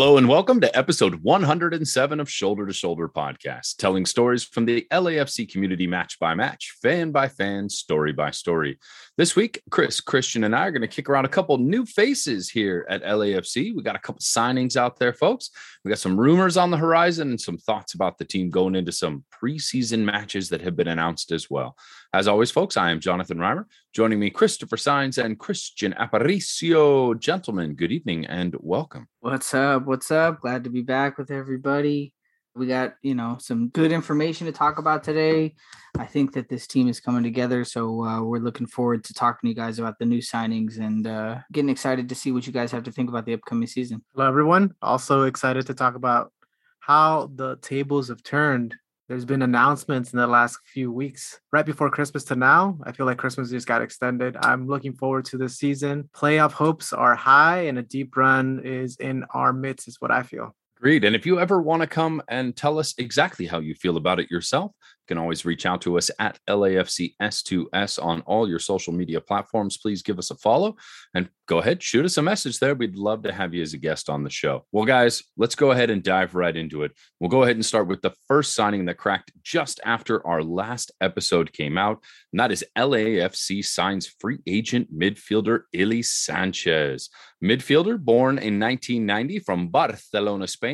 Hello and welcome to episode 107 of Shoulder to Shoulder podcast, telling stories from the LAFC community match by match, fan by fan, story by story. This week, Chris, Christian, and I are going to kick around a couple new faces here at LAFC. We got a couple signings out there, folks. We got some rumors on the horizon and some thoughts about the team going into some preseason matches that have been announced as well. As always, folks, I am Jonathan Reimer. Joining me, Christopher Signs and Christian Aparicio. Gentlemen, good evening and welcome. What's up? What's up? Glad to be back with everybody. We got, you know, some good information to talk about today. I think that this team is coming together. So uh, we're looking forward to talking to you guys about the new signings and uh, getting excited to see what you guys have to think about the upcoming season. Hello, everyone. Also excited to talk about how the tables have turned there's been announcements in the last few weeks, right before Christmas to now. I feel like Christmas just got extended. I'm looking forward to this season. Playoff hopes are high, and a deep run is in our midst, is what I feel. Agreed. And if you ever want to come and tell us exactly how you feel about it yourself, you can always reach out to us at LAFCS2S on all your social media platforms. Please give us a follow and go ahead, shoot us a message there. We'd love to have you as a guest on the show. Well, guys, let's go ahead and dive right into it. We'll go ahead and start with the first signing that cracked just after our last episode came out, and that is LAFC signs free agent midfielder Ilie Sanchez. Midfielder born in 1990 from Barcelona, Spain,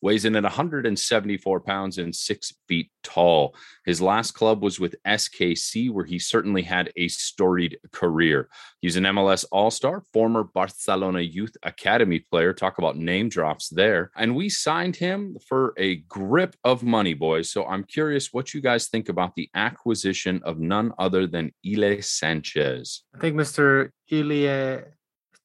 weighs in at 174 pounds and six feet tall. His last club was with SKC, where he certainly had a storied career. He's an MLS All Star, former Barcelona Youth Academy player. Talk about name drops there. And we signed him for a grip of money, boys. So I'm curious what you guys think about the acquisition of none other than Ilie Sanchez. I think Mr. Ilie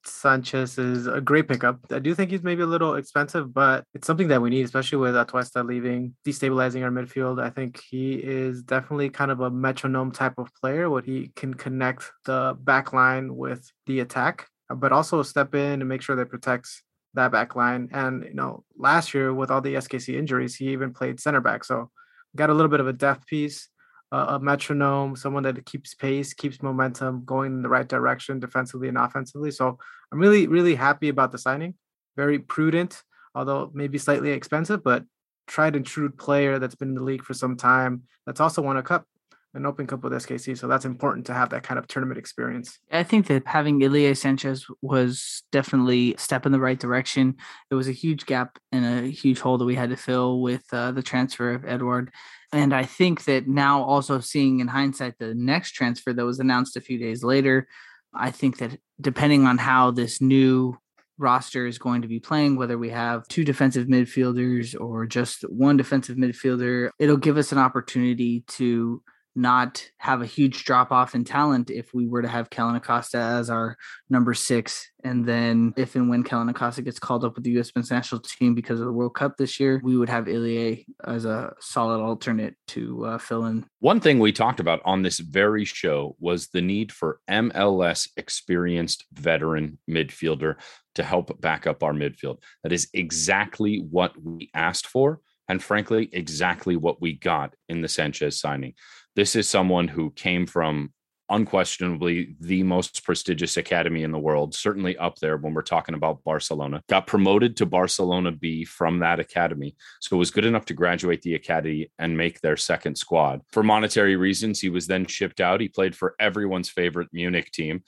Sanchez is a great pickup. I do think he's maybe a little expensive, but it's something that we need, especially with Atuesta leaving, destabilizing our midfield. I think he is definitely kind of a metronome type of player, where he can connect the back line with the attack, but also step in and make sure that protects that back line. And you know, last year with all the SKC injuries, he even played center back. So got a little bit of a depth piece a metronome, someone that keeps pace, keeps momentum, going in the right direction defensively and offensively. So I'm really, really happy about the signing. Very prudent, although maybe slightly expensive, but tried and true player that's been in the league for some time. That's also won a cup, an Open Cup with SKC. So that's important to have that kind of tournament experience. I think that having Ilie Sanchez was definitely a step in the right direction. It was a huge gap and a huge hole that we had to fill with uh, the transfer of Eduard and I think that now also seeing in hindsight the next transfer that was announced a few days later, I think that depending on how this new roster is going to be playing, whether we have two defensive midfielders or just one defensive midfielder, it'll give us an opportunity to not have a huge drop off in talent if we were to have Kellyn Acosta as our number six. And then if and when Kellyn Acosta gets called up with the U.S. men's national team because of the World Cup this year, we would have Ilie as a solid alternate to uh, fill in. One thing we talked about on this very show was the need for MLS experienced veteran midfielder to help back up our midfield. That is exactly what we asked for. And frankly, exactly what we got in the Sanchez signing. This is someone who came from unquestionably the most prestigious academy in the world, certainly up there when we're talking about Barcelona. Got promoted to Barcelona B from that academy. So it was good enough to graduate the academy and make their second squad. For monetary reasons, he was then shipped out. He played for everyone's favorite Munich team,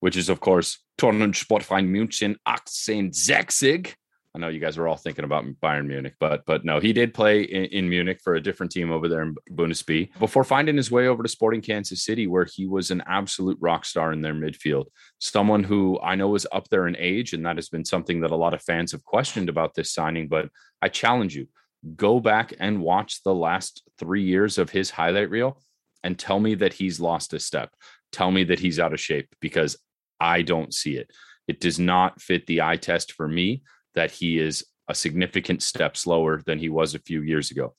which is, of course, Turnen Sportverein München 1860. I know you guys were all thinking about Bayern Munich, but but no, he did play in, in Munich for a different team over there in Bundesliga before finding his way over to Sporting Kansas City, where he was an absolute rock star in their midfield. Someone who I know is up there in age, and that has been something that a lot of fans have questioned about this signing. But I challenge you: go back and watch the last three years of his highlight reel, and tell me that he's lost a step. Tell me that he's out of shape because I don't see it. It does not fit the eye test for me that he is a significant step slower than he was a few years ago.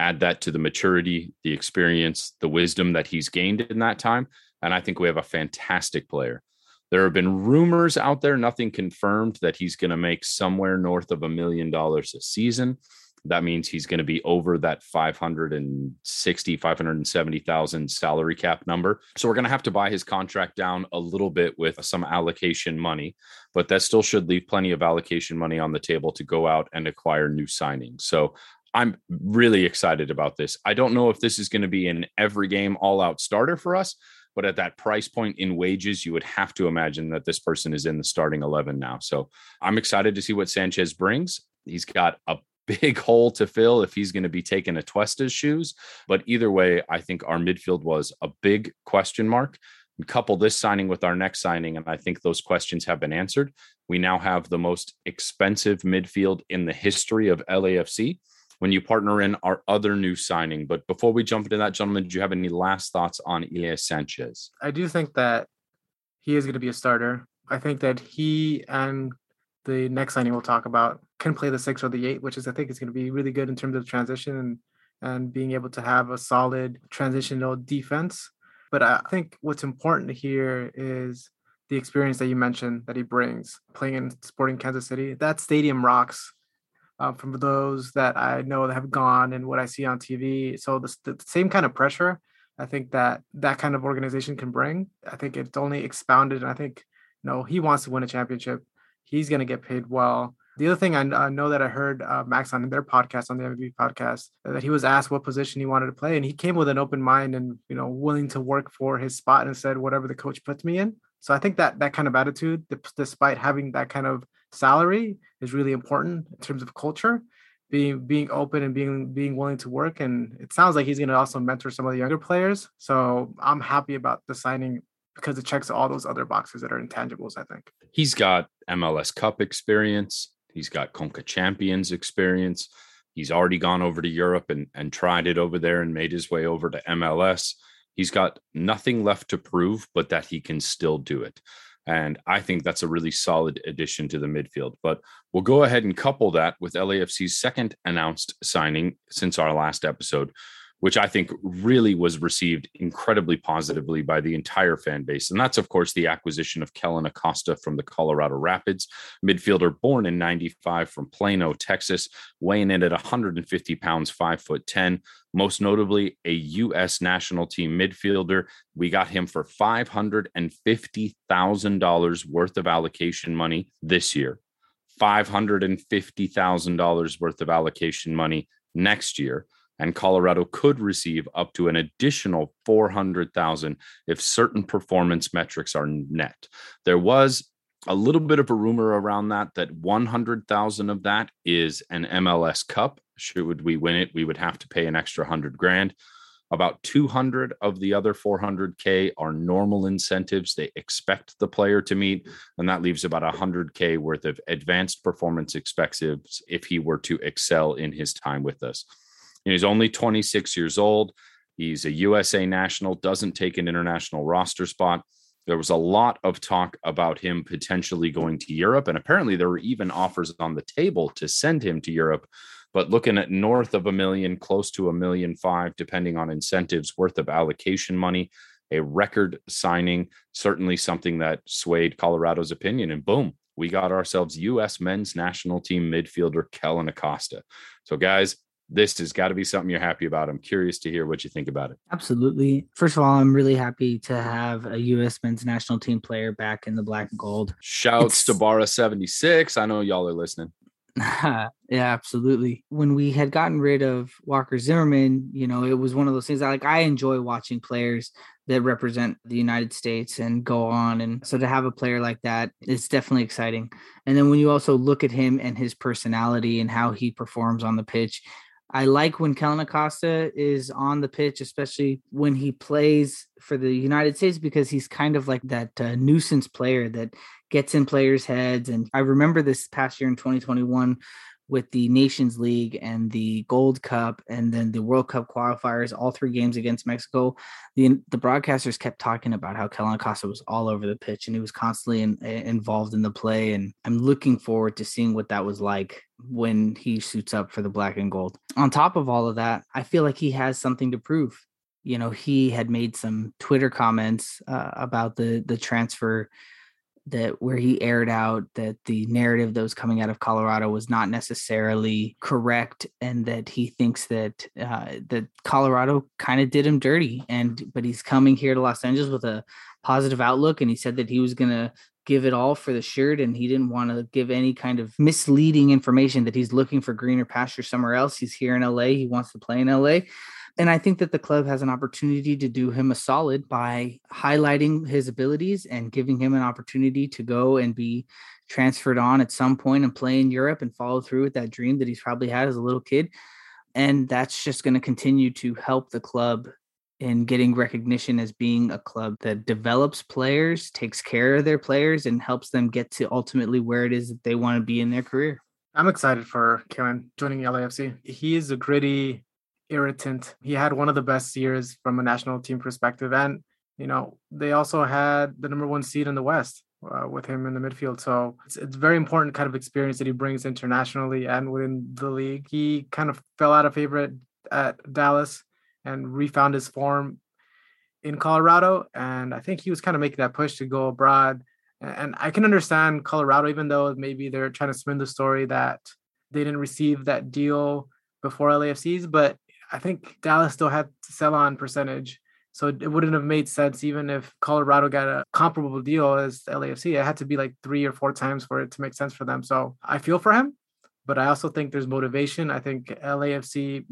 Add that to the maturity, the experience, the wisdom that he's gained in that time. And I think we have a fantastic player. There have been rumors out there, nothing confirmed, that he's going to make somewhere north of a million dollars a season. That means he's going to be over that 560, 570,000 salary cap number. So we're going to have to buy his contract down a little bit with some allocation money, but that still should leave plenty of allocation money on the table to go out and acquire new signings. So I'm really excited about this. I don't know if this is going to be an every game all out starter for us, but at that price point in wages, you would have to imagine that this person is in the starting 11 now. So I'm excited to see what Sanchez brings. He's got a big hole to fill if he's going to be taking a Atuesta's shoes. But either way, I think our midfield was a big question mark. We couple this signing with our next signing, and I think those questions have been answered. We now have the most expensive midfield in the history of LAFC when you partner in our other new signing. But before we jump into that, gentlemen, do you have any last thoughts on Elias Sanchez? I do think that he is going to be a starter. I think that he and the next signing we'll talk about can play the six or the eight, which is I think is going to be really good in terms of transition and and being able to have a solid transitional defense. But I think what's important here is the experience that you mentioned that he brings playing in Sporting Kansas City. That stadium rocks uh, from those that I know that have gone and what I see on TV. So the, the same kind of pressure, I think that that kind of organization can bring. I think it's only expounded, and I think you know he wants to win a championship. He's going to get paid well. The other thing I, I know that I heard uh, Max on their podcast, on the MVP podcast, that he was asked what position he wanted to play, and he came with an open mind and you know willing to work for his spot and said whatever the coach puts me in. So I think that that kind of attitude, despite having that kind of salary is really important in terms of culture being being open and being being willing to work and it sounds like he's going to also mentor some of the younger players so i'm happy about the signing because it checks all those other boxes that are intangibles i think. He's got mls cup experience. He's got conca champions experience. He's already gone over to europe and, and tried it over there and made his way over to mls he's got nothing left to prove but that he can still do it. And I think that's a really solid addition to the midfield. But we'll go ahead and couple that with LAFC's second announced signing since our last episode, which I think really was received incredibly positively by the entire fan base. And that's, of course, the acquisition of Kellyn Acosta from the Colorado Rapids, midfielder born in 95 from Plano, Texas, weighing in at 150 pounds, five foot 10. Most notably, a U.S. national team midfielder. We got him for $550,000 worth of allocation money this year. $550,000 worth of allocation money next year and Colorado could receive up to an additional 400,000 if certain performance metrics are net. There was a little bit of a rumor around that that 100,000 of that is an MLS Cup. Should we win it, we would have to pay an extra 100 grand. About 200 of the other 400k are normal incentives they expect the player to meet, and that leaves about 100k worth of advanced performance expectives if he were to excel in his time with us he's only 26 years old. He's a USA national, doesn't take an international roster spot. There was a lot of talk about him potentially going to Europe. And apparently, there were even offers on the table to send him to Europe. But looking at north of a million, close to a million five, depending on incentives worth of allocation money, a record signing, certainly something that swayed Colorado's opinion. And boom, we got ourselves U.S. men's national team midfielder Kellyn Acosta. So, guys, this has got to be something you're happy about. I'm curious to hear what you think about it. Absolutely. First of all, I'm really happy to have a U.S. men's national team player back in the black and gold. Shouts it's... to Barra 76. I know y'all are listening. yeah, absolutely. When we had gotten rid of Walker Zimmerman, you know, it was one of those things I like I enjoy watching players that represent the United States and go on. And so to have a player like that, it's definitely exciting. And then when you also look at him and his personality and how he performs on the pitch, I like when Kellyn Acosta is on the pitch, especially when he plays for the United States, because he's kind of like that uh, nuisance player that gets in players' heads. And I remember this past year in 2021 with the Nations League and the Gold Cup and then the World Cup qualifiers, all three games against Mexico, the the broadcasters kept talking about how Kellyn Acosta was all over the pitch and he was constantly in, involved in the play. And I'm looking forward to seeing what that was like when he suits up for the black and gold. On top of all of that, I feel like he has something to prove. You know, he had made some Twitter comments uh, about the the transfer that where he aired out that the narrative that was coming out of Colorado was not necessarily correct, and that he thinks that uh, that Colorado kind of did him dirty. And but he's coming here to Los Angeles with a positive outlook, and he said that he was going to give it all for the shirt and he didn't want to give any kind of misleading information that he's looking for greener pasture somewhere else. He's here in LA. He wants to play in LA. And I think that the club has an opportunity to do him a solid by highlighting his abilities and giving him an opportunity to go and be transferred on at some point and play in Europe and follow through with that dream that he's probably had as a little kid. And that's just going to continue to help the club in getting recognition as being a club that develops players, takes care of their players, and helps them get to ultimately where it is that they want to be in their career. I'm excited for Kevin joining LAFC. He is a gritty, irritant. He had one of the best years from a national team perspective. And, you know, they also had the number one seed in the West uh, with him in the midfield. So it's, it's very important kind of experience that he brings internationally and within the league. He kind of fell out of favor at Dallas and refound his form in Colorado. And I think he was kind of making that push to go abroad. And I can understand Colorado, even though maybe they're trying to spin the story that they didn't receive that deal before LAFC's, but I think Dallas still had sell on percentage. So it wouldn't have made sense even if Colorado got a comparable deal as LAFC. It had to be like three or four times for it to make sense for them. So I feel for him, but I also think there's motivation. I think LAFC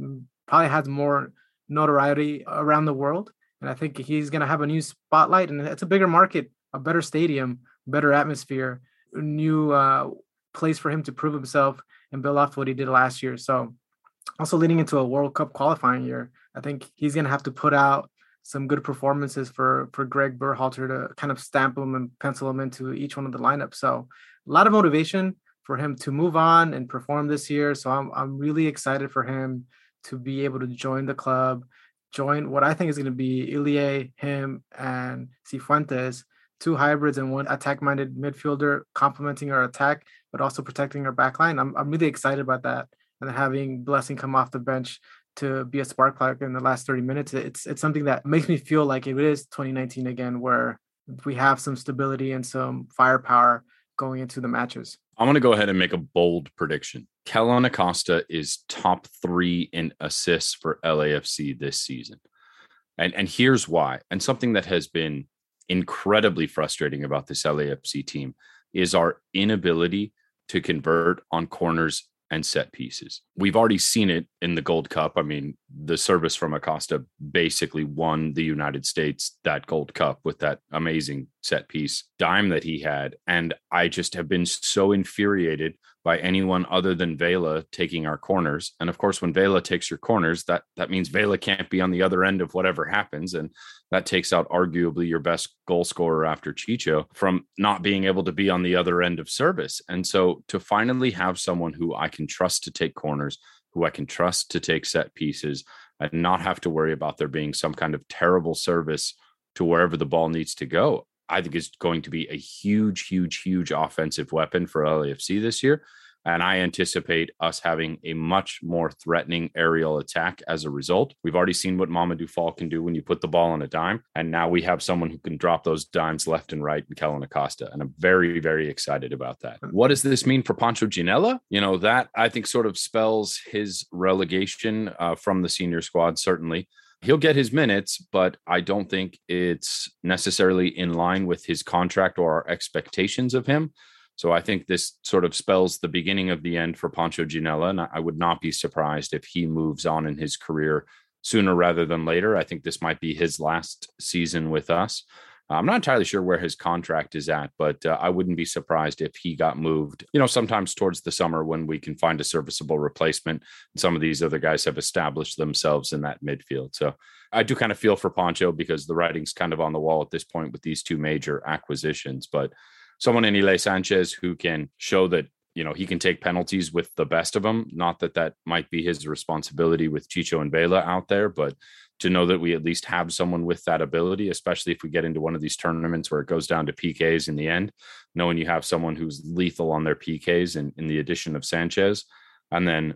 probably has more notoriety around the world. And I think he's going to have a new spotlight, and it's a bigger market, a better stadium, better atmosphere, a new uh, place for him to prove himself and build off what he did last year. So, also leading into a World Cup qualifying year, I think he's going to have to put out some good performances for for Greg Berhalter to kind of stamp him and pencil him into each one of the lineups. So, a lot of motivation for him to move on and perform this year. So, I'm I'm really excited for him to be able to join the club, join what I think is going to be Ilie, him, and Cifuentes, two hybrids and one attack-minded midfielder complementing our attack, but also protecting our back line. I'm, I'm really excited about that. And having Blessing come off the bench to be a spark plug in the last 30 minutes, it's it's something that makes me feel like it is 2019 again, where we have some stability and some firepower going into the matches. I'm going to go ahead and make a bold prediction. Kellyn Acosta is top three in assists for LAFC this season. And, and here's why. And something that has been incredibly frustrating about this LAFC team is our inability to convert on corners and set pieces. We've already seen it in the Gold Cup. I mean, the service from Acosta basically won the United States that Gold Cup with that amazing set piece dime that he had. And I just have been so infuriated by anyone other than Vela taking our corners. And of course, when Vela takes your corners, that that means Vela can't be on the other end of whatever happens, and that takes out arguably your best goal scorer after Chicho from not being able to be on the other end of service. And so to finally have someone who I can trust to take corners, who I can trust to take set pieces, and not have to worry about there being some kind of terrible service to wherever the ball needs to go. I think is going to be a huge, huge, huge offensive weapon for LAFC this year. And I anticipate us having a much more threatening aerial attack as a result. We've already seen what Mamadou Fall can do when you put the ball on a dime. And now we have someone who can drop those dimes left and right in Kellyn Acosta. And I'm very, very excited about that. What does this mean for Pancho Ginella? You know, that I think sort of spells his relegation uh, from the senior squad, certainly he'll get his minutes, but I don't think it's necessarily in line with his contract or our expectations of him. So I think this sort of spells the beginning of the end for Pancho Ginella. And I would not be surprised if he moves on in his career sooner rather than later. I think this might be his last season with us. I'm not entirely sure where his contract is at, but uh, I wouldn't be surprised if he got moved, you know, sometimes towards the summer when we can find a serviceable replacement. Some of these other guys have established themselves in that midfield. So I do kind of feel for Pancho because the writing's kind of on the wall at this point with these two major acquisitions. But someone in Ilie Sanchez who can show that you know he can take penalties with the best of them. Not that that might be his responsibility with Chicho and Vela out there, but to know that we at least have someone with that ability, especially if we get into one of these tournaments where it goes down to PKs in the end, knowing you have someone who's lethal on their PKs and in the addition of Sanchez. And then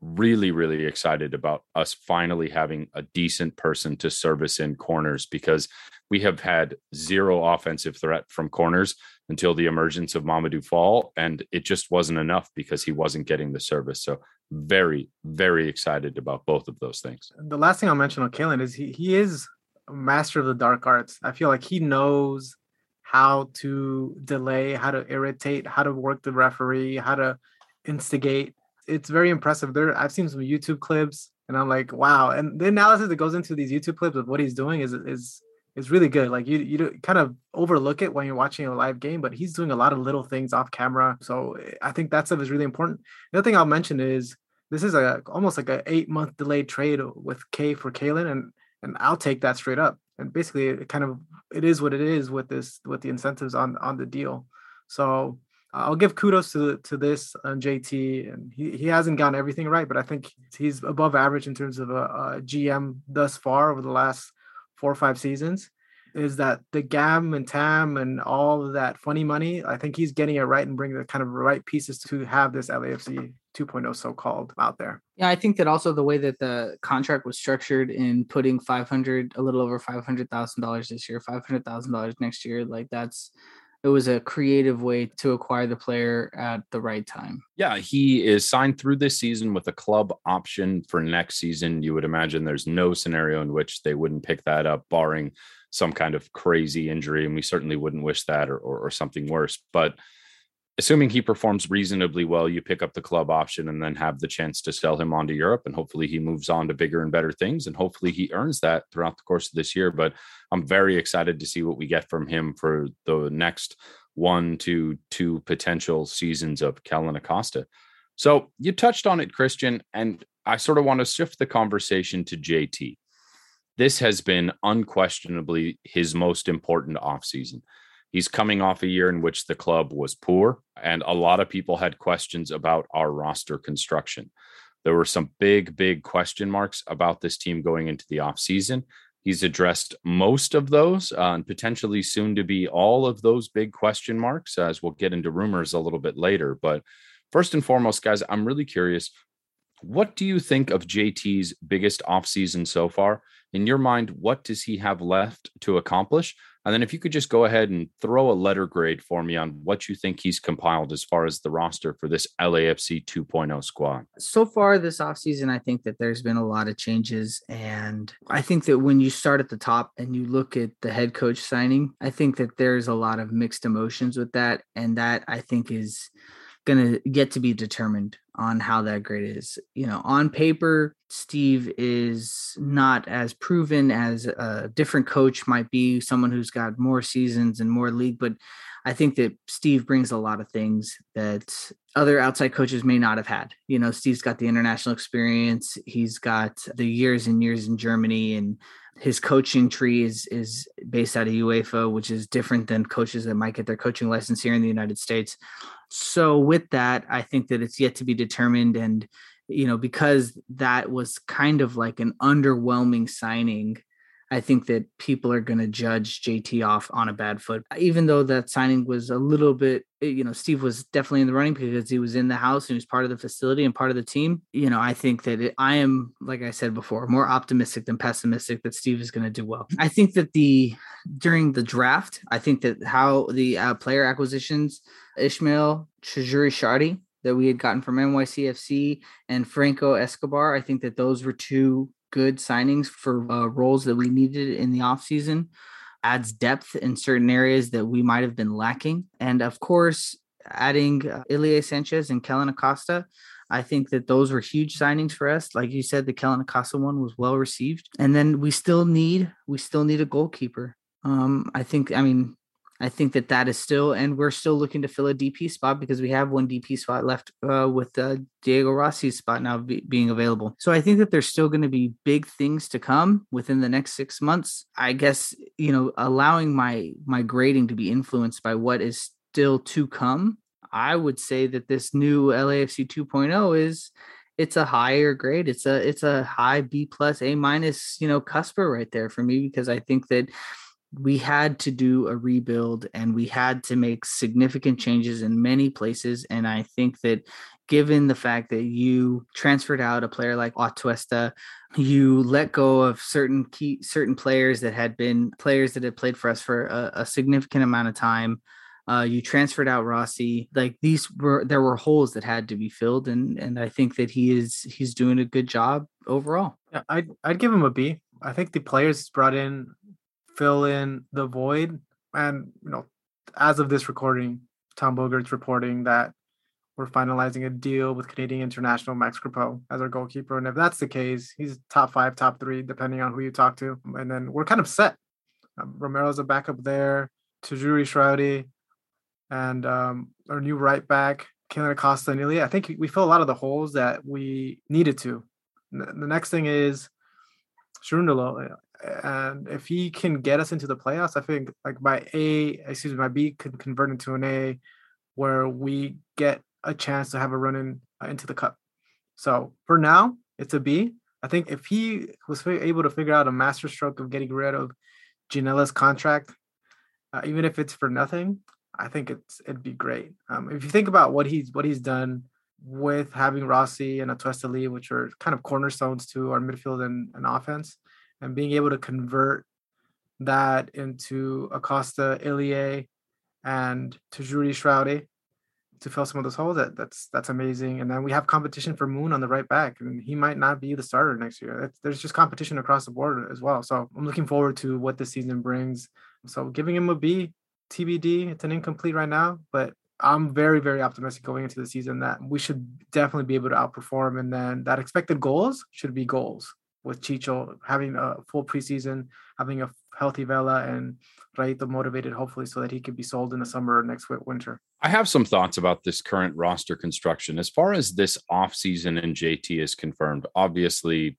really, really excited about us finally having a decent person to service in corners because we have had zero offensive threat from corners until the emergence of Mamadou Fall. And it just wasn't enough because he wasn't getting the service. So very, very excited about both of those things. The last thing I'll mention on Kellyn is he, he is a master of the dark arts. I feel like he knows how to delay, how to irritate, how to work the referee, how to instigate. It's very impressive. There, I've seen some YouTube clips, and I'm like, wow. And the analysis that goes into these YouTube clips of what he's doing is is is really good. Like you you kind of overlook it when you're watching a live game, but he's doing a lot of little things off camera. So I think that stuff is really important. The other thing I'll mention is this is a almost like a eight month delayed trade with K for Kellyn, and and I'll take that straight up. And basically, it kind of it is what it is with this with the incentives on on the deal. So I'll give kudos to to this uh, on JT, and he, he hasn't gotten everything right, but I think he's above average in terms of a, a GM thus far over the last four or five seasons. Is that the GAM and TAM and all that funny money? I think he's getting it right and bringing the kind of right pieces to have this LAFC 2.0 so called out there. Yeah, I think that also the way that the contract was structured in putting 500, a little over $500,000 this year, $500,000 next year, like that's it was a creative way to acquire the player at the right time. Yeah, he is signed through this season with a club option for next season. You would imagine there's no scenario in which they wouldn't pick that up, barring some kind of crazy injury. And we certainly wouldn't wish that or, or, or something worse. But assuming he performs reasonably well, you pick up the club option and then have the chance to sell him on to Europe. And hopefully he moves on to bigger and better things. And hopefully he earns that throughout the course of this year. But I'm very excited to see what we get from him for the next one to two potential seasons of Kellyn Acosta. So you touched on it, Christian, and I sort of want to shift the conversation to JT. This has been unquestionably his most important offseason. He's coming off a year in which the club was poor, and a lot of people had questions about our roster construction. There were some big, big question marks about this team going into the offseason. He's addressed most of those uh, and potentially soon to be all of those big question marks, as we'll get into rumors a little bit later. But first and foremost, guys, I'm really curious what do you think of JT's biggest offseason so far? In your mind, what does he have left to accomplish? And then if you could just go ahead and throw a letter grade for me on what you think he's compiled as far as the roster for this LAFC 2.0 squad. So far this offseason, I think that there's been a lot of changes. And I think that when you start at the top and you look at the head coach signing, I think that there's a lot of mixed emotions with that. And that I think is going to get to be determined on how that grade is. You know, on paper, Steve is not as proven as a different coach might be, someone who's got more seasons and more league, but I think that Steve brings a lot of things that other outside coaches may not have had. You know, Steve's got the international experience, he's got the years and years in Germany and his coaching tree is is based out of UEFA, which is different than coaches that might get their coaching license here in the United States. So with that, I think that it's yet to be determined and you know because that was kind of like an underwhelming signing I think that people are going to judge JT off on a bad foot, even though that signing was a little bit, eh, you know, Steve was definitely in the running because he was in the house and he was part of the facility and part of the team. You know, I think that it, I am, like I said before, more optimistic than pessimistic that Steve is going to do well. I think that the, during the draft, I think that how the uh, player acquisitions, Ismael Tajouri-Shradi, that we had gotten from NYCFC and Franco Escobar, I think that those were two good signings for uh, roles that we needed in the offseason, adds depth in certain areas that we might have been lacking. And of course, adding uh, Ilie Sanchez and Kellyn Acosta. I think that those were huge signings for us. Like you said, the Kellyn Acosta one was well received. And then we still need we still need a goalkeeper. Um, I think I mean I think that that is still, and we're still looking to fill a DP spot because we have one DP spot left uh, with uh, Diego Rossi's spot now be, being available. So I think that there's still going to be big things to come within the next six months. I guess you know, allowing my my grading to be influenced by what is still to come. I would say that this new LAFC 2.0 is it's a higher grade. It's a it's a high B plus A minus you know cusper right there for me because I think that we had to do a rebuild and we had to make significant changes in many places. And I think that given the fact that you transferred out a player like Atuesta, you let go of certain key certain players that had been players that had played for us for a, a significant amount of time. Uh, you transferred out Rossi. Like these were there were holes that had to be filled, and and I think that he is he's doing a good job overall. Yeah, I'd I'd give him a B. I think the players brought in fill in the void, and you know, as of this recording, Tom Bogert's reporting that we're finalizing a deal with Canadian international Max Crepeau as our goalkeeper. And if that's the case, he's top five, top three, depending on who you talk to. And then we're kind of set. Um, Romero's a backup there, Tajouri-Shradi, and um, our new right back, Kellyn Acosta and Ilie. I think we fill a lot of the holes that we needed to. The next thing is Cherundolo. And if he can get us into the playoffs, I think like my A, excuse me, my B could convert into an A where we get a chance to have a run in uh, into the cup. So for now, it's a B. I think if he was able to figure out a master stroke of getting rid of Ginella's contract, uh, even if it's for nothing, I think it's it'd be great. Um, if you think about what he's what he's done with having Rossi and Atuesta Lee, which are kind of cornerstones to our midfield and, and offense, and being able to convert that into Acosta, Ilie, and Tajouri-Shradi, to fill some of those holes. That that's that's amazing. And then we have competition for Moon on the right back, and he might not be the starter next year. It's, there's just competition across the board as well. So I'm looking forward to what this season brings. So giving him a B, TBD. It's an incomplete right now, but I'm very very optimistic going into the season that we should definitely be able to outperform, and then that expected goals should be goals with Chicho having a full preseason, having a healthy Vela, and Rayito motivated, hopefully, so that he could be sold in the summer or next winter. I have some thoughts about this current roster construction. As far as this offseason and JT is confirmed, obviously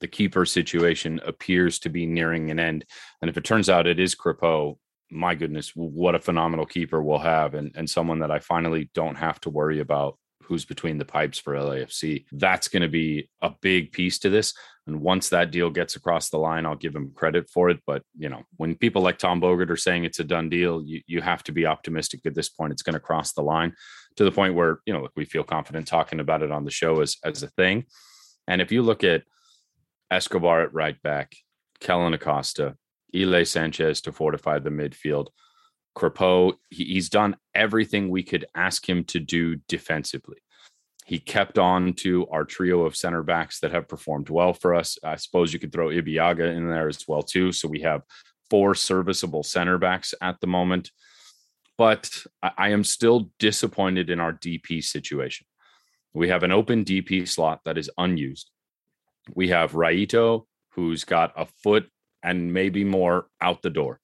the keeper situation appears to be nearing an end. And if it turns out it is Crepeau, my goodness, what a phenomenal keeper we'll have and, and someone that I finally don't have to worry about who's between the pipes for LAFC. That's going to be a big piece to this. And once that deal gets across the line, I'll give him credit for it. But you know, when people like Tom Bogert are saying it's a done deal, you, you have to be optimistic at this point. It's going to cross the line to the point where, you know, we feel confident talking about it on the show as, as a thing. And if you look at Escobar at right back, Kellyn Acosta, Ilie Sanchez to fortify the midfield, Crepeau, he's done everything we could ask him to do defensively. He kept on to our trio of center backs that have performed well for us. I suppose you could throw Ibeagha in there as well too. So we have four serviceable center backs at the moment. But I am still disappointed in our DP situation. We have an open DP slot that is unused. We have Rayito, who's got a foot and maybe more out the door.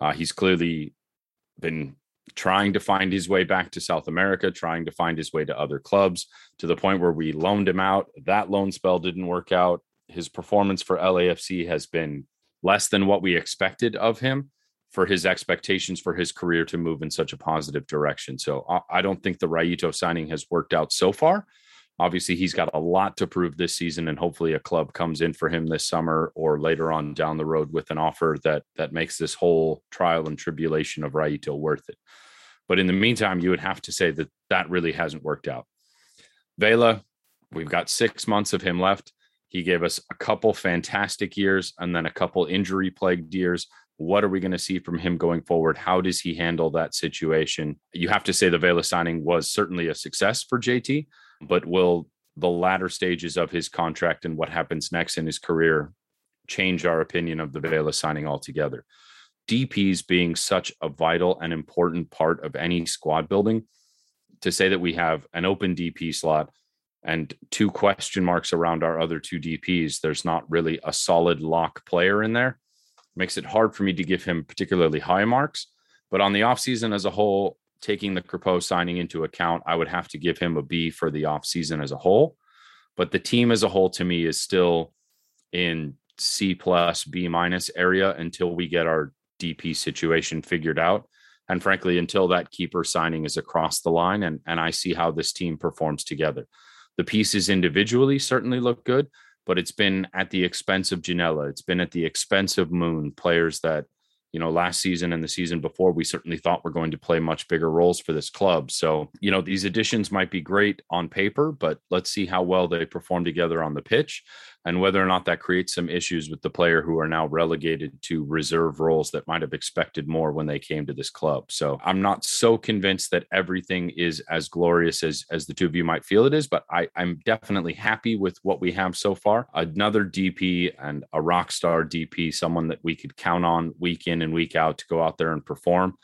Uh, he's clearly been trying to find his way back to South America, trying to find his way to other clubs to the point where we loaned him out. That loan spell didn't work out. His performance for LAFC has been less than what we expected of him for his expectations for his career to move in such a positive direction. So I don't think the Rayito signing has worked out so far. Obviously, he's got a lot to prove this season, and hopefully, a club comes in for him this summer or later on down the road with an offer that that makes this whole trial and tribulation of Rayito worth it. But in the meantime, you would have to say that that really hasn't worked out. Vela, we've got six months of him left. He gave us a couple fantastic years and then a couple injury plagued years. What are we going to see from him going forward? How does he handle that situation? You have to say the Vela signing was certainly a success for JT, but will the latter stages of his contract and what happens next in his career change our opinion of the Vela signing altogether? DPs being such a vital and important part of any squad building, to say that we have an open DP slot and two question marks around our other two DPs, there's not really a solid lock player in there. Makes it hard for me to give him particularly high marks. But on the offseason as a whole, taking the Crepeau signing into account, I would have to give him a B for the offseason as a whole. But the team as a whole to me is still in C plus B minus area until we get our DP situation figured out. And frankly, until that keeper signing is across the line and, and I see how this team performs together. The pieces individually certainly look good, but it's been at the expense of Ginella. It's been at the expense of Moon, players that you know, last season and the season before, we certainly thought we're going to play much bigger roles for this club. So, you know, these additions might be great on paper, but let's see how well they perform together on the pitch and whether or not that creates some issues with the player who are now relegated to reserve roles that might have expected more when they came to this club. So I'm not so convinced that everything is as glorious as as the two of you might feel it is, but I, I'm definitely happy with what we have so far. Another DP and a rock star DP, someone that we could count on week in and week out to go out there and perform.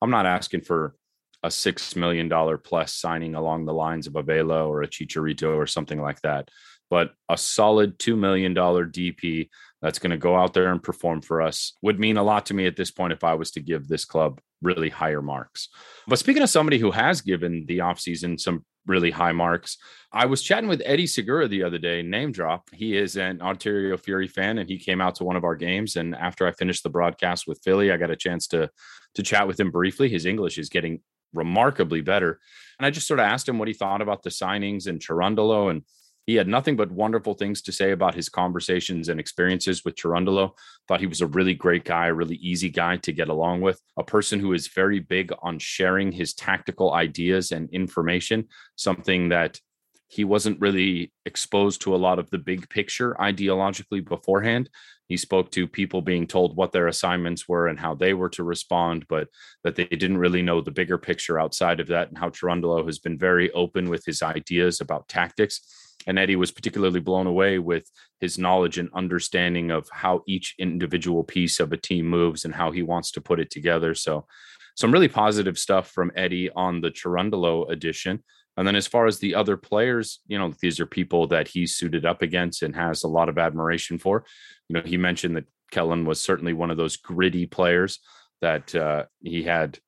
I'm not asking for a six million dollar plus signing along the lines of a Vela or a Chicharito or something like that but a solid $2 million DP that's going to go out there and perform for us would mean a lot to me at this point if I was to give this club really higher marks. But speaking of somebody who has given the offseason some really high marks, I was chatting with Eddie Segura the other day, name drop. He is an Ontario Fury fan and he came out to one of our games. And after I finished the broadcast with Philly, I got a chance to, to chat with him briefly. His English is getting remarkably better. And I just sort of asked him what he thought about the signings and Cherundolo and he had nothing but wonderful things to say about his conversations and experiences with Cherundolo. Thought he was a really great guy, a really easy guy to get along with, a person who is very big on sharing his tactical ideas and information, something that he wasn't really exposed to a lot of the big picture ideologically beforehand. He spoke to people being told what their assignments were and how they were to respond, but that they didn't really know the bigger picture outside of that, and how Cherundolo has been very open with his ideas about tactics and Eddie was particularly blown away with his knowledge and understanding of how each individual piece of a team moves and how he wants to put it together. So, some really positive stuff from Eddie on the Cherundolo edition. And then, as far as the other players, you know, these are people that he's suited up against and has a lot of admiration for. You know, he mentioned that Kellyn was certainly one of those gritty players that uh, he had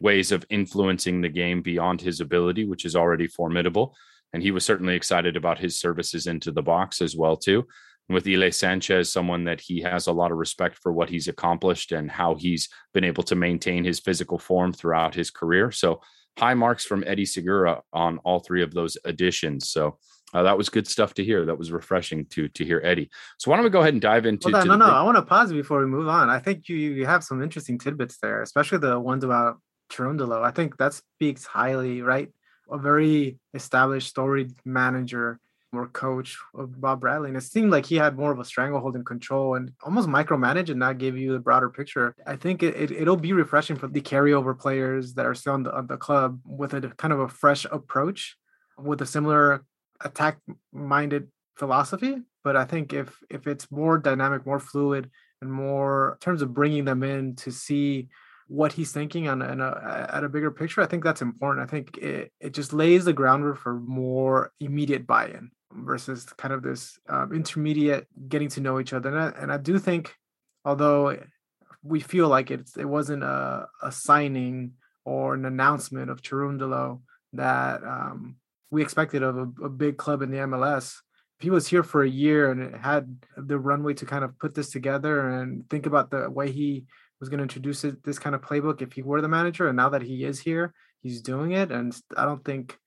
ways of influencing the game beyond his ability, which is already formidable and he was certainly excited about his services into the box as well too. And with Ilie Sanchez, someone that he has a lot of respect for what he's accomplished and how he's been able to maintain his physical form throughout his career. So high marks from Eddie Segura on all three of those additions. So uh, that was good stuff to hear. That was refreshing to to hear Eddie. So why don't we go ahead and dive into? On, no, no. I want to pause before we move on. I think you you have some interesting tidbits there, especially the ones about Cherundolo. I think that speaks highly, right? A very established story manager or coach of Bob Bradley. And it seemed like he had more of a stranglehold and control and almost micromanage and not give you the broader picture. I think it, it, will be refreshing for the carryover players that are still on the, on the club with a kind of a fresh approach with a similar attack minded philosophy. But I think if if it's more dynamic, more fluid, and more in terms of bringing them in to see what he's thinking on, on a, at a bigger picture, I think that's important. I think it, it just lays the groundwork for more immediate buy-in versus kind of this um, intermediate getting to know each other. And I, and I do think, although we feel like it's it wasn't a, a signing or an announcement of Cherundolo that um, we expected of a, a, big club in the MLS. If he was here for a year and it had the runway to kind of put this together and think about the way he was going to introduce this kind of playbook if he were the manager. And now that he is here, he's doing it. And I don't think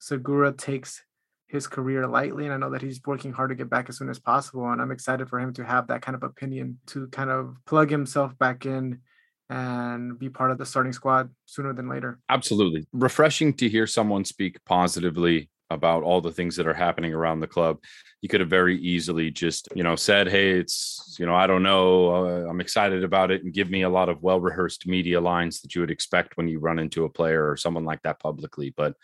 Segura takes his career lightly. And I know that he's working hard to get back as soon as possible. And I'm excited for him to have that kind of opinion to kind of plug himself back in and be part of the starting squad sooner than later. Absolutely. Refreshing to hear someone speak positively about all the things that are happening around the club. You could have very easily just, you know, said, "Hey, it's, you know, I don't know, uh, I'm excited about it," and give me a lot of well-rehearsed media lines that you would expect when you run into a player or someone like that publicly. But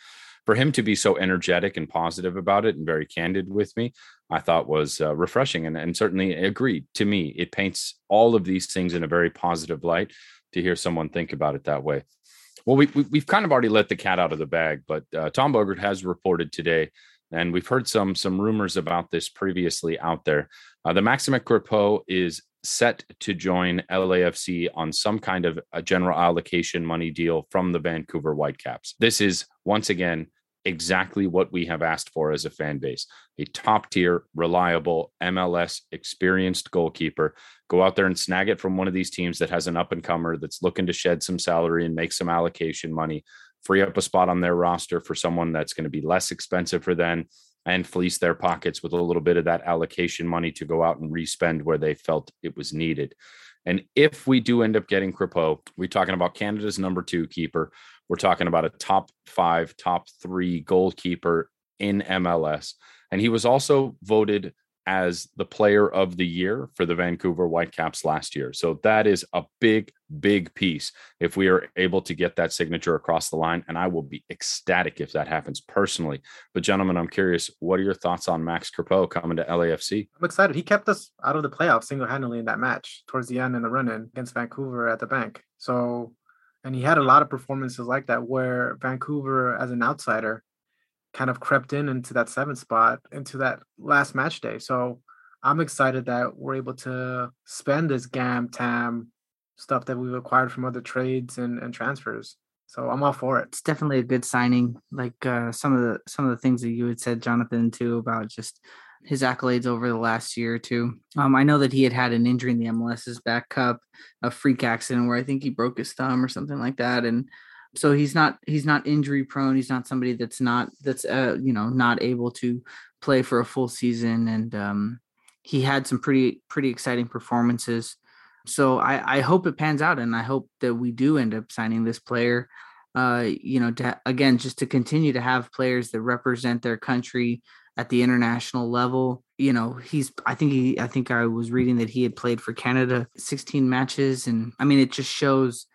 for him to be so energetic and positive about it and very candid with me, I thought was uh, refreshing and, and certainly agreed to me. It paints all of these things in a very positive light to hear someone think about it that way. Well, we, we have kind of already let the cat out of the bag, but uh, Tom Bogert has reported today, and we've heard some some rumors about this previously out there. Uh, the Maximin Crépeau is set to join LAFC on some kind of a general allocation money deal from the Vancouver Whitecaps. This is once again exactly what we have asked for as a fan base a top tier, reliable MLS experienced goalkeeper. Go out there and snag it from one of these teams that has an up and comer that's looking to shed some salary and make some allocation money, free up a spot on their roster for someone that's going to be less expensive for them and fleece their pockets with a little bit of that allocation money to go out and respend where they felt it was needed. And if we do end up getting Crépeau, we're talking about Canada's number two keeper. We're talking about a top five, top three goalkeeper in MLS. And he was also voted as the player of the year for the Vancouver Whitecaps last year. So that is a big, big piece if we are able to get that signature across the line. And I will be ecstatic if that happens personally. But, gentlemen, I'm curious, what are your thoughts on Max Crépeau coming to LAFC? I'm excited. He kept us out of the playoffs single handedly in that match towards the end in the run in against Vancouver at the bank. So, and he had a lot of performances like that where Vancouver, as an outsider, kind of crept in into that seventh spot into that last match day. So I'm excited that we're able to spend this GAM, TAM stuff that we've acquired from other trades and, and transfers. So I'm all for it. It's definitely a good signing. Like uh, some of the some of the things that you had said, Jonathan, too, about just his accolades over the last year or two. Um, I know that he had had an injury in the MLS's back cup, a freak accident where I think he broke his thumb or something like that, and so he's not he's not injury prone he's not somebody that's not that's uh you know not able to play for a full season and um he had some pretty pretty exciting performances so i i hope it pans out and i hope that we do end up signing this player uh you know to again just to continue to have players that represent their country at the international level you know he's i think he i think i was reading that he had played for canada 16 matches and i mean it just shows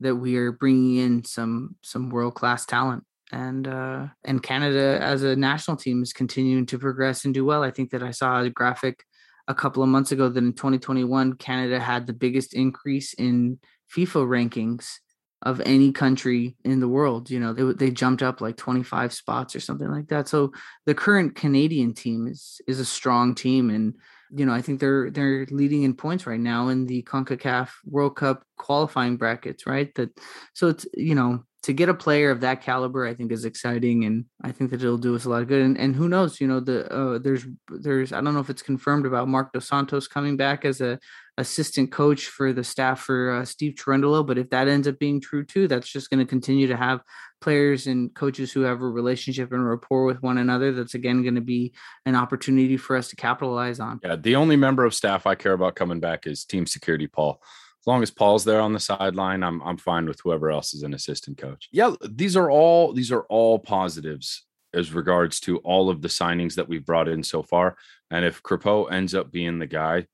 that we are bringing in some some world class talent and uh and Canada as a national team is continuing to progress and do well. I think that I saw a graphic a couple of months ago that in 2021 Canada had the biggest increase in FIFA rankings of any country in the world. You know, they they jumped up like 25 spots or something like that. So the current Canadian team is is a strong team and you know, I think they're they're leading in points right now in the CONCACAF World Cup qualifying brackets, right? That so it's you know, to get a player of that caliber, I think is exciting, and I think that it'll do us a lot of good. And, and who knows, you know, the uh, there's there's I don't know if it's confirmed about Marc Dos Santos coming back as a assistant coach for the staff for uh, Steve Cherundolo, but if that ends up being true too, that's just going to continue to have players and coaches who have a relationship and rapport with one another. That's again going to be an opportunity for us to capitalize on. Yeah, the only member of staff I care about coming back is team security, Paul as long as Paul's there on the sideline, I'm I'm fine with whoever else is an assistant coach. Yeah, these are all these are all positives as regards to all of the signings that we've brought in so far. And if Crépeau ends up being the guy,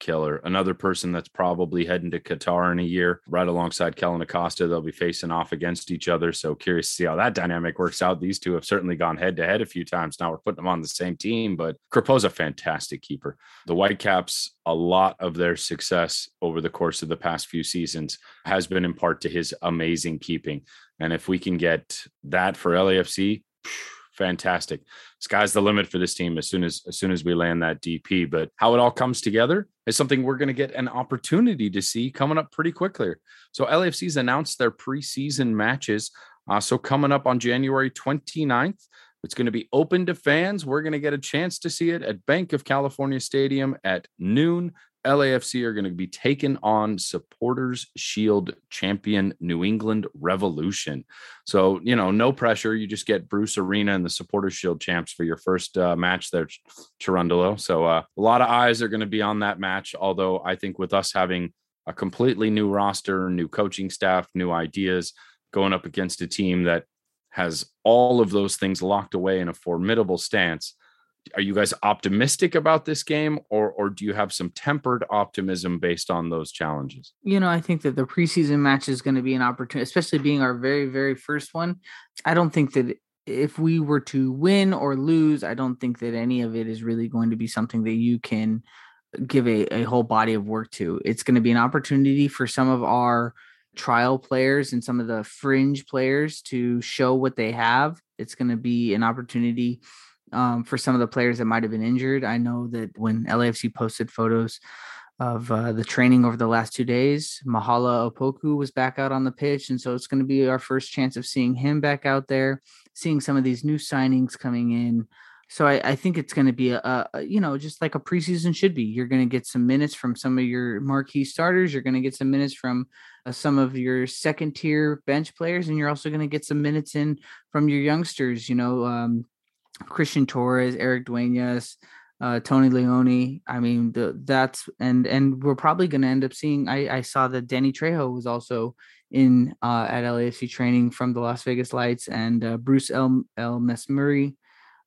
killer. Another person that's probably heading to Qatar in a year, right alongside Kellyn Acosta. They'll be facing off against each other. So curious to see how that dynamic works out. These two have certainly gone head to head a few times. Now we're putting them on the same team, but Crépeau's a fantastic keeper. The Whitecaps, a lot of their success over the course of the past few seasons has been in part to his amazing keeping. And if we can get that for LAFC, fantastic. Sky's the limit for this team as soon as as soon as we land that DP. But how it all comes together is something we're going to get an opportunity to see coming up pretty quickly. So LAFC's announced their preseason matches. Uh, so coming up on January 29th, it's going to be open to fans. We're going to get a chance to see it at Bank of California Stadium at noon. LAFC are going to be taking on Supporters Shield champion New England Revolution. So, you know, no pressure. You just get Bruce Arena and the Supporters Shield champs for your first uh, match there, Cherundolo. So, uh, a lot of eyes are going to be on that match. Although, I think with us having a completely new roster, new coaching staff, new ideas, going up against a team that has all of those things locked away in a formidable stance are you guys optimistic about this game or or do you have some tempered optimism based on those challenges? You know i think that the preseason match is going to be an opportunity especially being our very very first one. I don't think that if we were to win or lose i don't think that any of it is really going to be something that you can give a, a whole body of work to. It's going to be an opportunity for some of our trial players and some of the fringe players to show what they have. It's going to be an opportunity um, for some of the players that might have been injured. I know that when LAFC posted photos of uh, the training over the last two days, Mahala Opoku was back out on the pitch. And so it's going to be our first chance of seeing him back out there, seeing some of these new signings coming in. So I, I think it's going to be a, a, you know, just like a preseason should be. You're going to get some minutes from some of your marquee starters. You're going to get some minutes from uh, some of your second tier bench players, and you're also going to get some minutes in from your youngsters. You know, um, Christian Torres, Erik Dueñas, uh, Tony Leone. I mean, the, that's and and we're probably going to end up seeing. I, I saw that Danny Trejo was also in uh, at LAFC training from the Las Vegas Lights and uh, Bruce L. L. Mesmuri.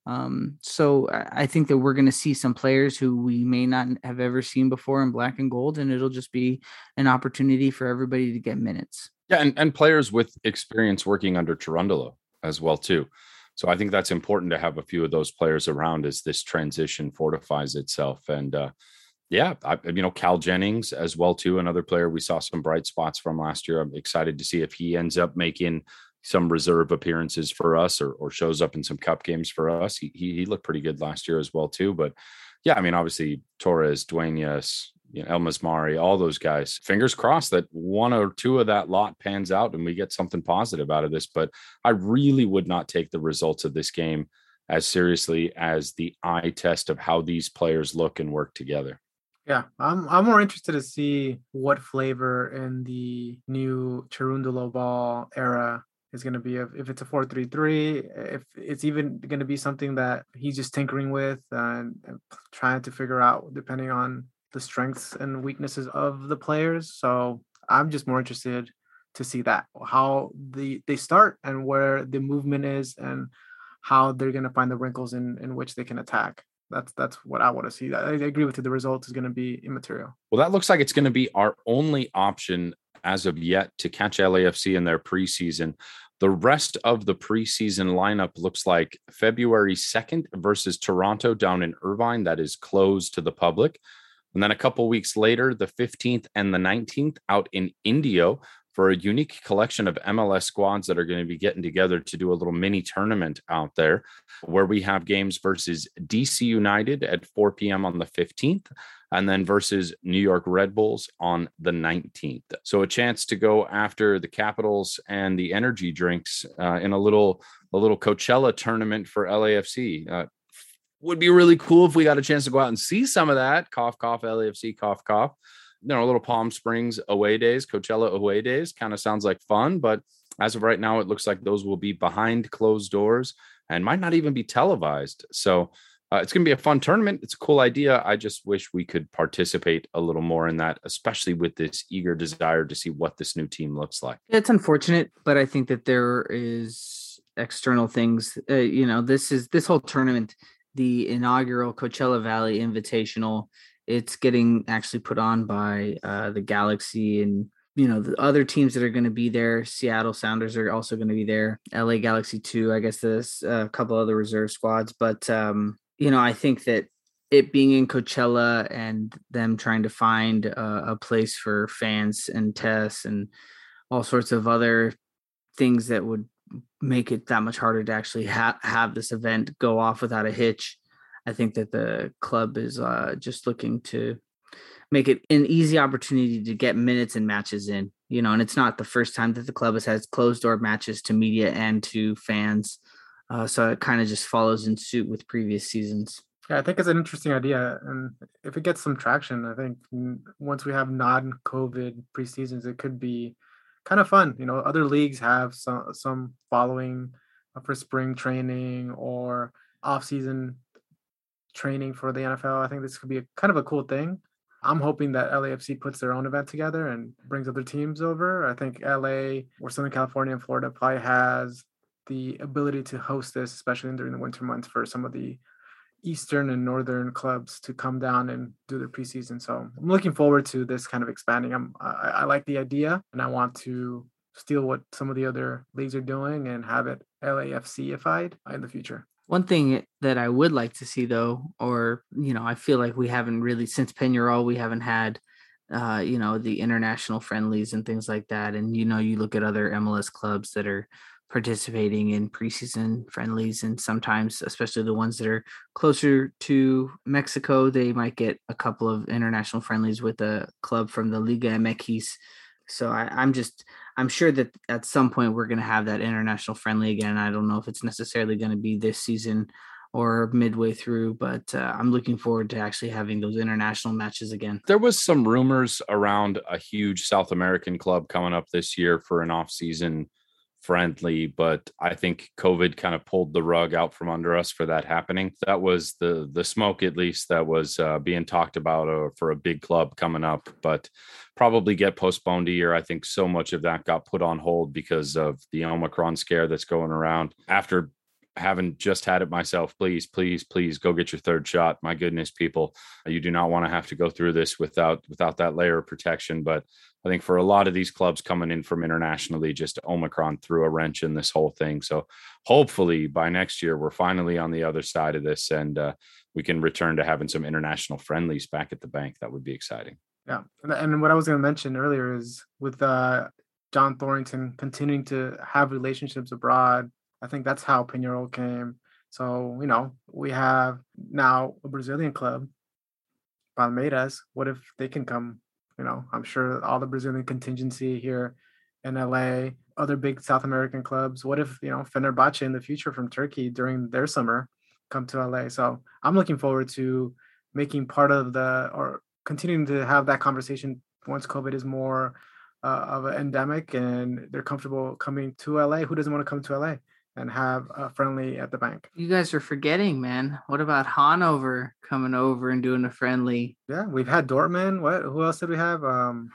Um, so I think that we're going to see some players who we may not have ever seen before in black and gold, and it'll just be an opportunity for everybody to get minutes. Yeah, and, and players with experience working under Cherundolo as well too. So I think that's important to have a few of those players around as this transition fortifies itself. And uh, yeah, I, you know Cal Jennings as well too, another player we saw some bright spots from last year. I'm excited to see if he ends up making some reserve appearances for us or, or shows up in some cup games for us. He, he, he looked pretty good last year as well too. But yeah, I mean obviously Torres, Dueñas, you know, all those guys. Fingers crossed that one or two of that lot pans out and we get something positive out of this. But I really would not take the results of this game as seriously as the eye test of how these players look and work together. Yeah, I'm I'm more interested to see what flavor in the new Cherundolo ball era is going to be if, if it's a 4-3-3 if it's even going to be something that he's just tinkering with and trying to figure out depending on the strengths and weaknesses of the players. So I'm just more interested to see that how the they start and where the movement is and how they're going to find the wrinkles in in which they can attack. That's that's what I want to see. I, I agree with you. The result is going to be immaterial. Well, that looks like it's going to be our only option as of yet to catch LAFC in their preseason. The rest of the preseason lineup looks like February 2nd versus Toronto down in Irvine. That is closed to the public. And then a couple weeks later, the 15th and the 19th out in Indio for a unique collection of MLS squads that are going to be getting together to do a little mini tournament out there where we have games versus DC United at 4 p.m. on the 15th and then versus New York Red Bulls on the 19th. So a chance to go after the Capitals and the energy drinks uh, in a little a little Coachella tournament for LAFC. Uh, would be really cool if we got a chance to go out and see some of that. Cough, cough, LAFC, cough, cough. You know, a little Palm Springs away days, Coachella away days kind of sounds like fun. But as of right now, it looks like those will be behind closed doors and might not even be televised. So uh, it's going to be a fun tournament. It's a cool idea. I just wish we could participate a little more in that, especially with this eager desire to see what this new team looks like. It's unfortunate, but I think that there is external things. Uh, you know, this is this whole tournament the inaugural Coachella Valley Invitational. It's getting actually put on by uh, the Galaxy and you know the other teams that are going to be there. Seattle Sounders are also going to be there. LA Galaxy too. I guess there's a couple other reserve squads, but um, you know I think that it being in Coachella and them trying to find a, a place for fans and tests and all sorts of other things that would make it that much harder to actually ha- have this event go off without a hitch. I think that the club is uh, just looking to make it an easy opportunity to get minutes and matches in. You know, and it's not the first time that the club has had closed door matches to media and to fans. Uh, so it kind of just follows in suit with previous seasons. Yeah, I think it's an interesting idea, and if it gets some traction, I think once we have non-COVID preseasons, it could be kind of fun. You know, other leagues have some some following uh, for spring training or off-season training for the NFL. I think this could be a kind of a cool thing. I'm hoping that LAFC puts their own event together and brings other teams over. I think LA or Southern California and Florida probably has the ability to host this, especially during the winter months for some of the eastern and northern clubs to come down and do their preseason. So I'm looking forward to this kind of expanding. I'm I, I like the idea, and I want to steal what some of the other leagues are doing and have it LAFCified in the future. One thing that I would like to see though, or you know, I feel like we haven't really since Peñarol, we haven't had uh, you know, the international friendlies and things like that. And you know, you look at other MLS clubs that are participating in preseason friendlies and sometimes especially the ones that are closer to Mexico they might get a couple of international friendlies with a club from the Liga MX so I, I'm just I'm sure that at some point we're going to have that international friendly again. I don't know if it's necessarily going to be this season or midway through but uh, I'm looking forward to actually having those international matches again. There was some rumors around a huge South American club coming up this year for an off season friendly, but I think COVID kind of pulled the rug out from under us for that happening. That was the the smoke, at least, that was uh, being talked about uh, for a big club coming up, but probably get postponed a year. I think so much of that got put on hold because of the Omicron scare that's going around. After having just had it myself, please, please, please go get your third shot. My goodness, people, you do not want to have to go through this without without that layer of protection. But I think for a lot of these clubs coming in from internationally, just Omicron threw a wrench in this whole thing. So hopefully by next year, we're finally on the other side of this and uh, we can return to having some international friendlies back at the bank. That would be exciting. Yeah. And, what I was going to mention earlier is with uh, John Thorrington continuing to have relationships abroad I think that's how Peñarol came. So, you know, we have now a Brazilian club, Palmeiras. What if they can come? You know, I'm sure all the Brazilian contingency here in LA, other big South American clubs. What if, you know, Fenerbahce in the future from Turkey during their summer come to LA? So I'm looking forward to making part of the or continuing to have that conversation once COVID is more uh, of an endemic and they're comfortable coming to LA. Who doesn't want to come to LA? And have a friendly at the bank. You guys are forgetting, man. What about Hanover coming over and doing a friendly? Yeah, we've had Dortmund. What? Who else did we have? Um,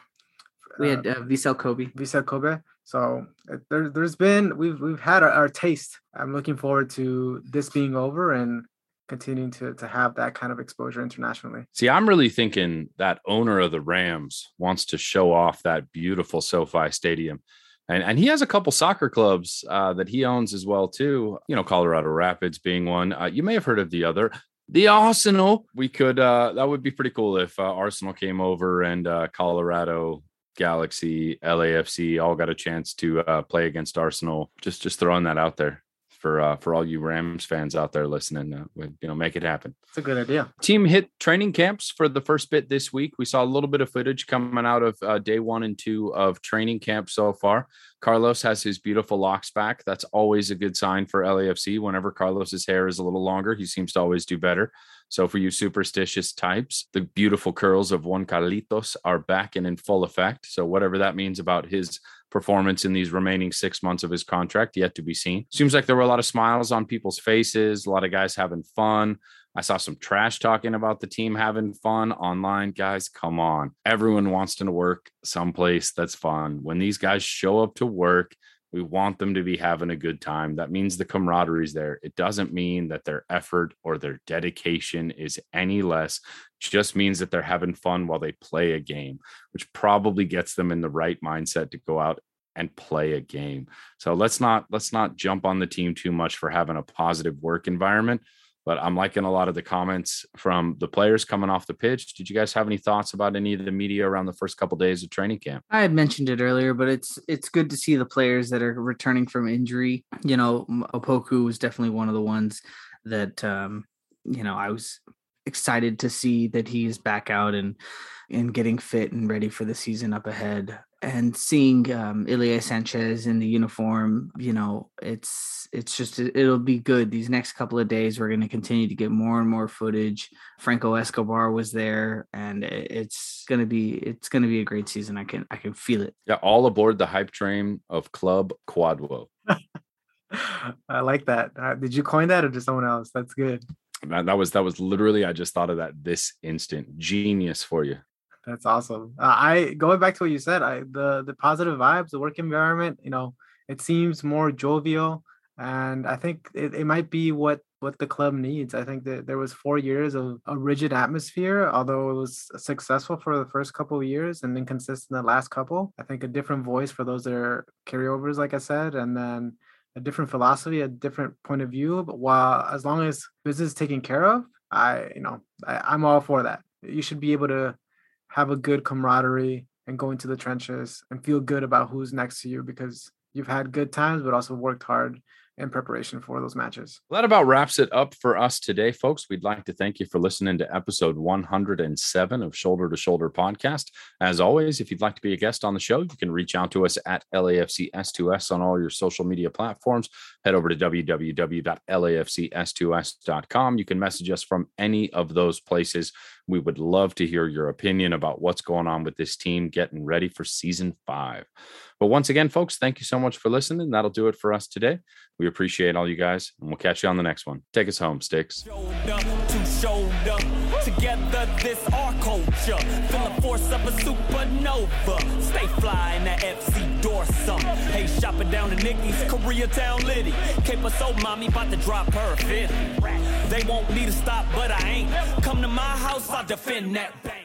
we had uh, uh Vissel Kobe. Vissel Kobe. So there, there's been we've we've had our, our, taste. I'm looking forward to this being over and continuing to to have that kind of exposure internationally. See, I'm really thinking that owner of the Rams wants to show off that beautiful SoFi Stadium and and he has a couple soccer clubs uh, that he owns as well too. You know, Colorado Rapids being one. Uh, you may have heard of the other, the Arsenal. We could uh, that would be pretty cool if uh, Arsenal came over and uh, Colorado Galaxy, LAFC all got a chance to uh, play against Arsenal. Just just throwing that out there for uh, for all you Rams fans out there listening. Uh, you know, make it happen. It's a good idea. Team hit training camps for the first bit this week. We saw a little bit of footage coming out of uh, day one and two of training camp so far. Carlos has his beautiful locks back. That's always a good sign for LAFC. Whenever Carlos's hair is a little longer, he seems to always do better. So for you superstitious types, the beautiful curls of Juan Carlitos are back and in full effect. So whatever that means about his performance in these remaining six months of his contract yet to be seen. Seems like there were a lot of smiles on people's faces, a lot of guys having fun. I saw some trash talking about the team having fun online. Guys, come on. Everyone wants to work someplace that's fun. When these guys show up to work, we want them to be having a good time. That means the camaraderie is there. It doesn't mean that their effort or their dedication is any less. It just means that they're having fun while they play a game, which probably gets them in the right mindset to go out and play a game. So let's not let's not jump on the team too much for having a positive work environment but I'm liking a lot of the comments from the players coming off the pitch. Did you guys have any thoughts about any of the media around the first couple of days of training camp? I had mentioned it earlier, but it's it's good to see the players that are returning from injury. You know, Opoku was definitely one of the ones that um, you know I was excited to see that he's back out and and getting fit and ready for the season up ahead and seeing um, Ilie Sanchez in the uniform, you know, it's it's just it'll be good. These next couple of days, we're going to continue to get more and more footage. Franco Escobar was there, and it's going to be it's going to be a great season. I can I can feel it. Yeah, all aboard the hype train of Club Kwadwo. I like that. Uh, did you coin that or did someone else? That's good. That, that was that was literally I just thought of that this instant. Genius for you. That's awesome. Uh, I going back to what you said. I the the positive vibes, the work environment. You know, it seems more jovial, and I think it, it might be what what the club needs. I think that there was four years of a rigid atmosphere, although it was successful for the first couple of years and inconsistent the last couple. I think a different voice for those that are carryovers, like I said, and then a different philosophy, a different point of view. But while as long as business is taken care of, I you know I, I'm all for that. You should be able to have a good camaraderie and go into the trenches and feel good about who's next to you because you've had good times but also worked hard in preparation for those matches. Well, that about wraps it up for us today, folks. We'd like to thank you for listening to episode 107 of Shoulder to Shoulder podcast. As always, if you'd like to be a guest on the show, you can reach out to us at LAFCS2S on all your social media platforms. Head over to www.lafcs2s.com. You can message us from any of those places. We would love to hear your opinion about what's going on with this team getting ready for season five. But once again, folks, thank you so much for listening. That'll do it for us today. We appreciate all you guys, and we'll catch you on the next one. Take us home, Sticks. To shoulder, together this our culture. Feel the force of a supernova. Stay fly in that FC Dorsum. Hey, shopping down to Nikki's, Koreatown Liddy. Cape so mommy about to drop her fit. They want me to stop, but I ain't. Come to my house, I'll defend that bank.